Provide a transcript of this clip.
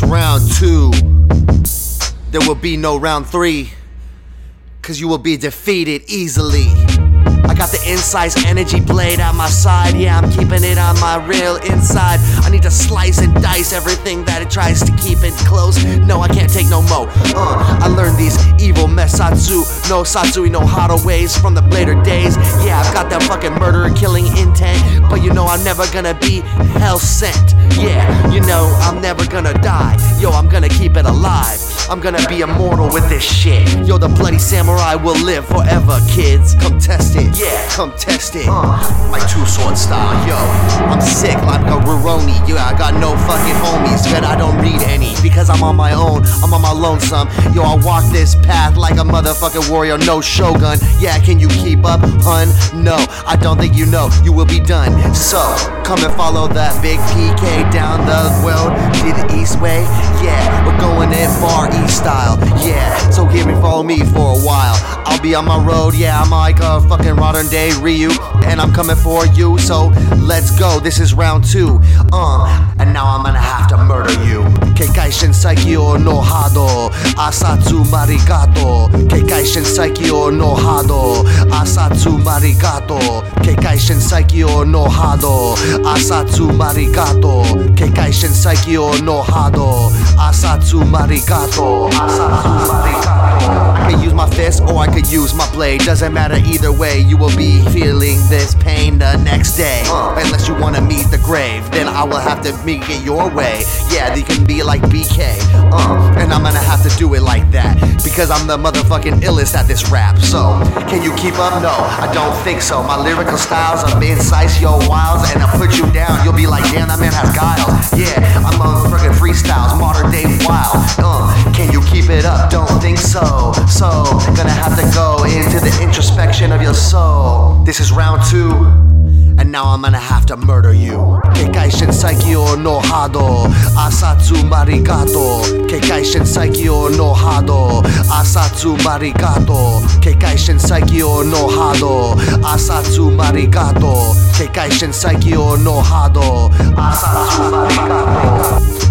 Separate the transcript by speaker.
Speaker 1: It's round two. There will be no round three. Cause you will be defeated easily. I got the incise energy blade at my side. Yeah, I'm keeping it on my real inside. I need to slice and dice everything that it tries to keep it close. No, I can't take no more. Uh, I learned these evil mesatsu, no satsui, no hado ways from the later days. Yeah, I've got that fucking murder and killing intent. But you know, I'm never gonna be hell sent. Yeah, you know, I'm never gonna die. Yo, I'm gonna keep it alive. I'm gonna be immortal with this shit. Yo, the bloody samurai will live forever, kids. Come test it. Yeah, come test it. Uh, my two sword style. Yo, I'm sick like a Rurouni. Yeah, I got no fucking homies, but I don't need any because I'm on my own. I'm on my lonesome. Yo, I walk this path like a motherfucking warrior, no shogun. Yeah, can you keep up, hun? No, I don't think you know. You will be done. So, come and follow that big PK down the road to the east way. Yeah, we're going in far style. Yeah, so here me follow me for a while. I'll be on my road. Yeah, I'm like a fucking modern day Ryu, and I'm coming for you. So let's go. This is round two. Uh, and now I'm gonna have to murder you. Keikai Shinseki no Hado, Asatsu Marigato. Keikai Shinseki no Hado, Asatsu Marigato. Keikai Shinseki no Hado, Asatsu Marigato. Keikai Shinseki no Hado, Asatsu Marigato. Asatsu Marigato. I could use my fist or I could use my blade. Doesn't matter either way, you will be feeling this pain the next day. Unless you wanna meet grave, then I will have to make it your way. Yeah, you can be like BK. Uh, and I'm gonna have to do it like that. Because I'm the motherfucking illest at this rap. So, can you keep up? No, I don't think so. My lyrical styles are incise, yo, wilds, and I put you down. You'll be like, damn, that man has guile. Yeah, I'm on friggin' freestyles, modern day wild. Uh, can you keep it up? Don't think so. So, gonna have to go into the introspection of your soul. This is round two. And now I'm gonna have to murder you. Keikai Shinseki o no Hado, Asatsu Marigato. Keikai Shinseki o no Hado, Asatsu Marigato. Keikai Shinseki o no Hado, Asatsu Marigato. Keikai Shinseki o no Hado, Asatsu Marigato.